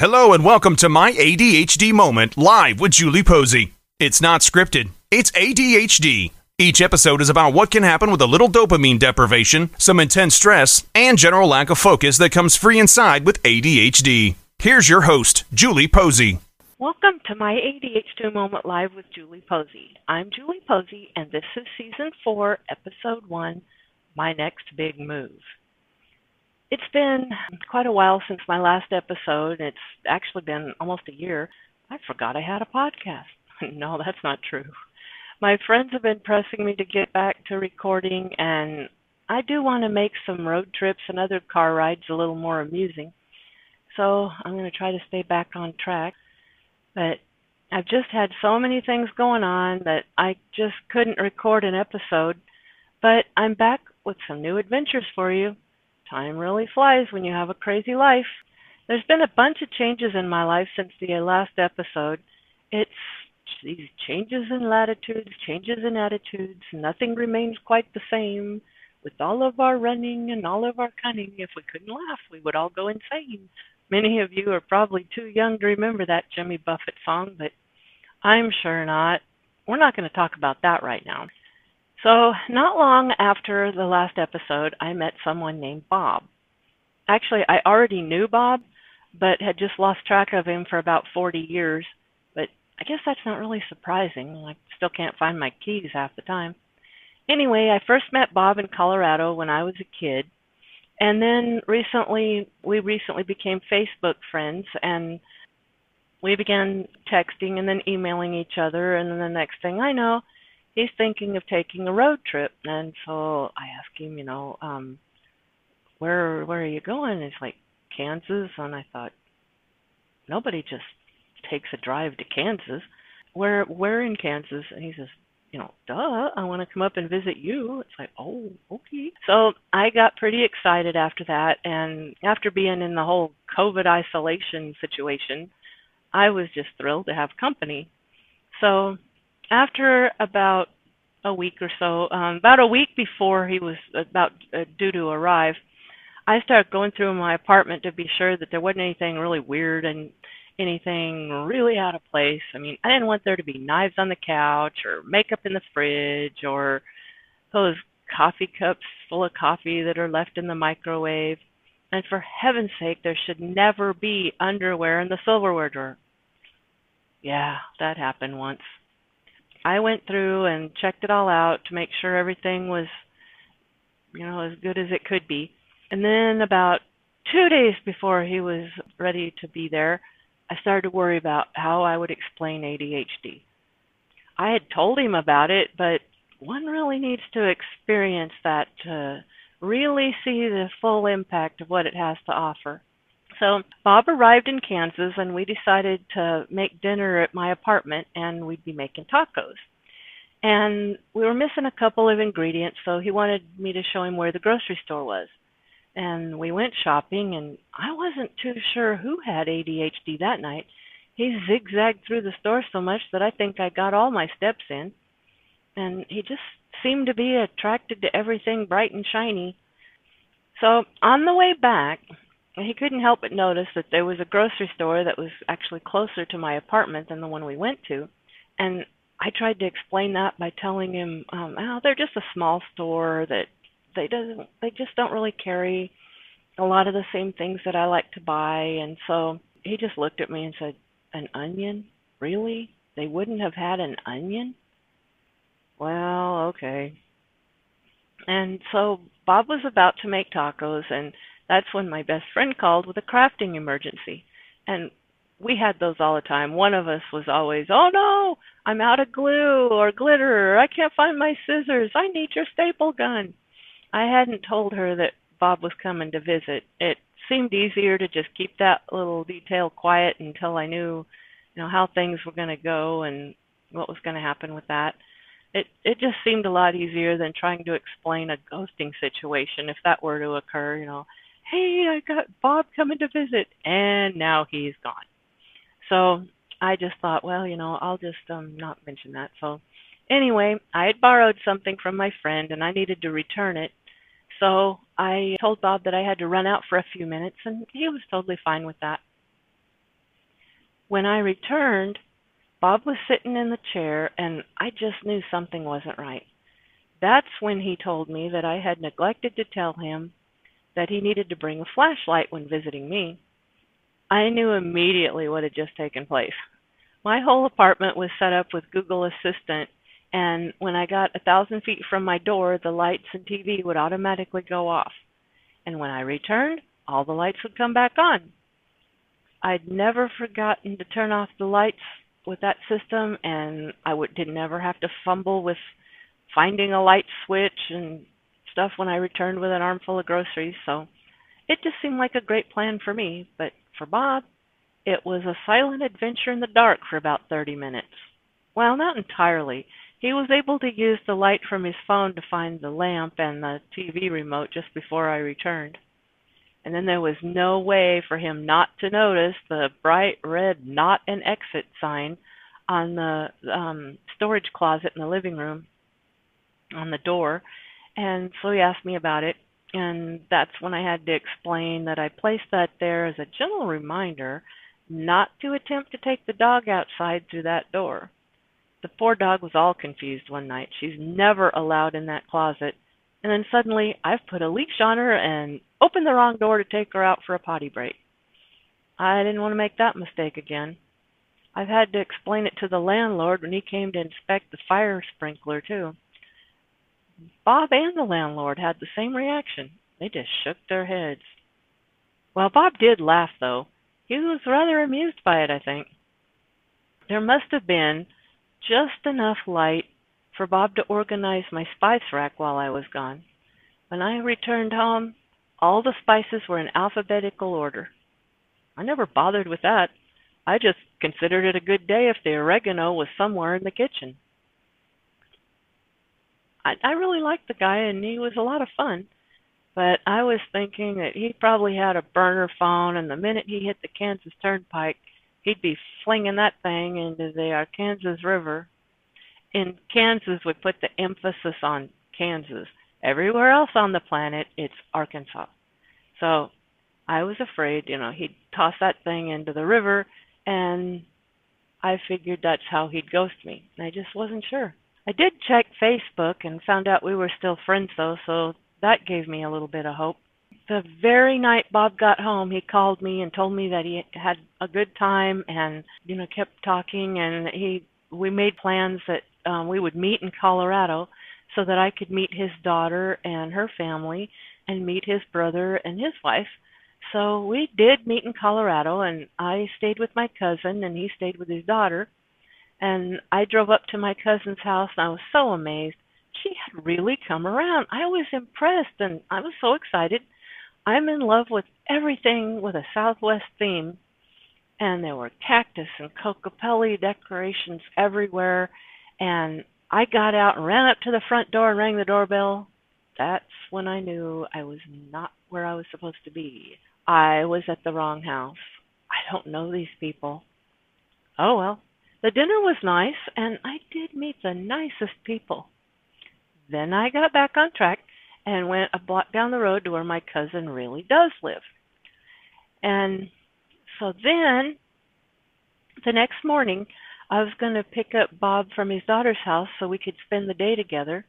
Hello and welcome to my ADHD moment live with Julie Posey. It's not scripted, it's ADHD. Each episode is about what can happen with a little dopamine deprivation, some intense stress, and general lack of focus that comes free inside with ADHD. Here's your host, Julie Posey. Welcome to my ADHD Moment Live with Julie Posey. I'm Julie Posey, and this is Season 4, Episode 1 My Next Big Move. It's been quite a while since my last episode. It's actually been almost a year. I forgot I had a podcast. no, that's not true. My friends have been pressing me to get back to recording, and I do want to make some road trips and other car rides a little more amusing. So I'm going to try to stay back on track. But I've just had so many things going on that I just couldn't record an episode. But I'm back with some new adventures for you. Time really flies when you have a crazy life. There's been a bunch of changes in my life since the last episode. It's these changes in latitudes, changes in attitudes, nothing remains quite the same. With all of our running and all of our cunning, if we couldn't laugh, we would all go insane. Many of you are probably too young to remember that Jimmy Buffett song, but I'm sure not. We're not going to talk about that right now. So, not long after the last episode, I met someone named Bob. Actually, I already knew Bob, but had just lost track of him for about 40 years. But I guess that's not really surprising. I still can't find my keys half the time. Anyway, I first met Bob in Colorado when I was a kid. And then recently, we recently became Facebook friends and we began texting and then emailing each other. And then the next thing I know, he's thinking of taking a road trip and so I ask him, you know, um where where are you going? He's like Kansas and I thought nobody just takes a drive to Kansas. Where where in Kansas? And he says, you know, duh, I want to come up and visit you. It's like, oh, okay. So I got pretty excited after that. And after being in the whole COVID isolation situation, I was just thrilled to have company. So after about a week or so, um, about a week before he was about uh, due to arrive, I started going through my apartment to be sure that there wasn't anything really weird and anything really out of place. I mean, I didn't want there to be knives on the couch or makeup in the fridge or those coffee cups full of coffee that are left in the microwave. And for heaven's sake, there should never be underwear in the silverware drawer. Yeah, that happened once. I went through and checked it all out to make sure everything was, you know, as good as it could be. And then about two days before he was ready to be there, I started to worry about how I would explain ADHD. I had told him about it, but one really needs to experience that to really see the full impact of what it has to offer. So Bob arrived in Kansas, and we decided to make dinner at my apartment, and we'd be making tacos. And we were missing a couple of ingredients, so he wanted me to show him where the grocery store was. And we went shopping, and I wasn't too sure who had ADHD that night. He zigzagged through the store so much that I think I got all my steps in. And he just seemed to be attracted to everything bright and shiny. So on the way back, he couldn't help but notice that there was a grocery store that was actually closer to my apartment than the one we went to. And I tried to explain that by telling him, um, oh, they're just a small store that they doesn't they just don't really carry a lot of the same things that I like to buy and so he just looked at me and said, An onion? Really? They wouldn't have had an onion? Well, okay. And so Bob was about to make tacos and that's when my best friend called with a crafting emergency. And we had those all the time. One of us was always, "Oh no, I'm out of glue or glitter. Or I can't find my scissors. I need your staple gun." I hadn't told her that Bob was coming to visit. It seemed easier to just keep that little detail quiet until I knew, you know, how things were going to go and what was going to happen with that. It it just seemed a lot easier than trying to explain a ghosting situation if that were to occur, you know. Hey, I got Bob coming to visit and now he's gone. So I just thought, well, you know, I'll just um not mention that. So anyway, I had borrowed something from my friend and I needed to return it so I told Bob that I had to run out for a few minutes, and he was totally fine with that. When I returned, Bob was sitting in the chair, and I just knew something wasn't right. That's when he told me that I had neglected to tell him that he needed to bring a flashlight when visiting me. I knew immediately what had just taken place. My whole apartment was set up with Google Assistant, and when I got a thousand feet from my door, the lights and TV would automatically go off. And when I returned, all the lights would come back on. I'd never forgotten to turn off the lights with that system, and I would did never have to fumble with finding a light switch and stuff when I returned with an armful of groceries. So it just seemed like a great plan for me, but for Bob, it was a silent adventure in the dark for about 30 minutes. Well, not entirely. He was able to use the light from his phone to find the lamp and the TV remote just before I returned. And then there was no way for him not to notice the bright red not an exit sign on the um, storage closet in the living room on the door. And so he asked me about it. And that's when I had to explain that I placed that there as a gentle reminder not to attempt to take the dog outside through that door. The poor dog was all confused one night. She's never allowed in that closet. And then suddenly I've put a leash on her and opened the wrong door to take her out for a potty break. I didn't want to make that mistake again. I've had to explain it to the landlord when he came to inspect the fire sprinkler, too. Bob and the landlord had the same reaction. They just shook their heads. Well, Bob did laugh, though. He was rather amused by it, I think. There must have been just enough light for Bob to organize my spice rack while I was gone. When I returned home, all the spices were in alphabetical order. I never bothered with that. I just considered it a good day if the oregano was somewhere in the kitchen. I, I really liked the guy and he was a lot of fun, but I was thinking that he probably had a burner phone and the minute he hit the Kansas Turnpike, he'd be flinging that thing into the uh, Arkansas River. In Kansas, we put the emphasis on Kansas. Everywhere else on the planet, it's Arkansas. So I was afraid, you know, he'd toss that thing into the river, and I figured that's how he'd ghost me. I just wasn't sure. I did check Facebook and found out we were still friends, though, so that gave me a little bit of hope the very night Bob got home, he called me and told me that he had a good time and you know kept talking and he we made plans that um we would meet in Colorado so that I could meet his daughter and her family and meet his brother and his wife. So we did meet in Colorado and I stayed with my cousin and he stayed with his daughter. And I drove up to my cousin's house and I was so amazed. She had really come around. I was impressed and I was so excited. I'm in love with everything with a Southwest theme. And there were cactus and Kokopelli decorations everywhere. And I got out and ran up to the front door and rang the doorbell. That's when I knew I was not where I was supposed to be. I was at the wrong house. I don't know these people. Oh well. The dinner was nice, and I did meet the nicest people. Then I got back on track and went a block down the road to where my cousin really does live. And so then the next morning, I was going to pick up Bob from his daughter's house so we could spend the day together.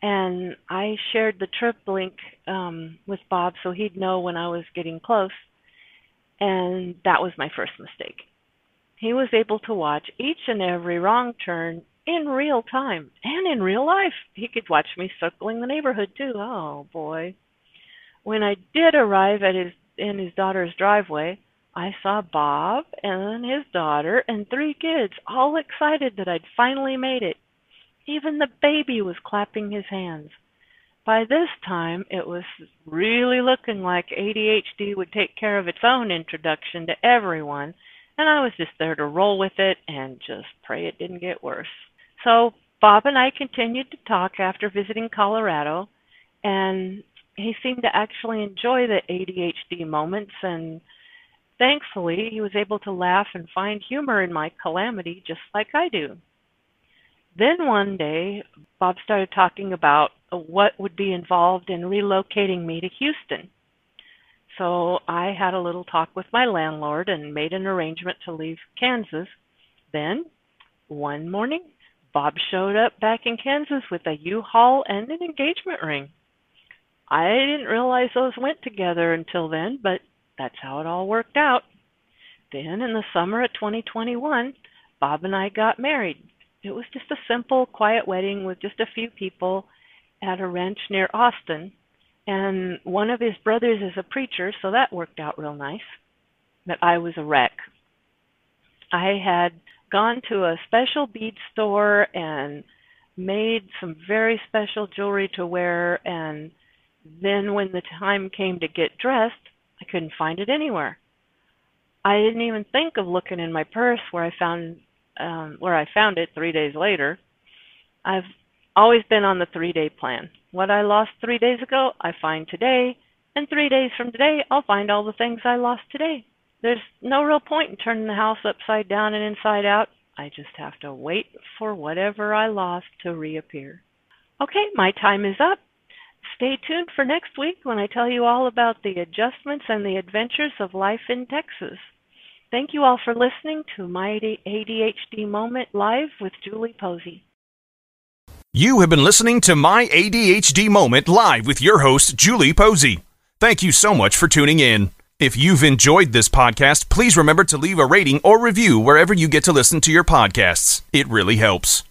And I shared the trip link um, with Bob so he'd know when I was getting close. And that was my first mistake. He was able to watch each and every wrong turn in real time and in real life. He could watch me circling the neighborhood too. Oh boy. When I did arrive at his in his daughter's driveway, I saw Bob and his daughter and three kids all excited that I'd finally made it. Even the baby was clapping his hands. By this time, it was really looking like ADHD would take care of its own introduction to everyone, and I was just there to roll with it and just pray it didn't get worse. So Bob and I continued to talk after visiting Colorado, and he seemed to actually enjoy the ADHD moments and thankfully he was able to laugh and find humor in my calamity just like I do. Then one day, Bob started talking about what would be involved in relocating me to Houston. So I had a little talk with my landlord and made an arrangement to leave Kansas. Then, one morning, Bob showed up back in Kansas with a U-Haul and an engagement ring. I didn't realize those went together until then, but that's how it all worked out. Then, in the summer of 2021, Bob and I got married. It was just a simple, quiet wedding with just a few people at a ranch near Austin. And one of his brothers is a preacher, so that worked out real nice. But I was a wreck. I had gone to a special bead store and made some very special jewelry to wear and then when the time came to get dressed, I couldn't find it anywhere. I didn't even think of looking in my purse where I found um, where I found it three days later. I've always been on the three day plan. What I lost three days ago, I find today, and three days from today, I'll find all the things I lost today. There's no real point in turning the house upside down and inside out. I just have to wait for whatever I lost to reappear. Okay, my time is up. Stay tuned for next week when I tell you all about the adjustments and the adventures of life in Texas. Thank you all for listening to my ADHD Moment Live with Julie Posey. You have been listening to My ADHD Moment Live with your host, Julie Posey. Thank you so much for tuning in. If you've enjoyed this podcast, please remember to leave a rating or review wherever you get to listen to your podcasts. It really helps.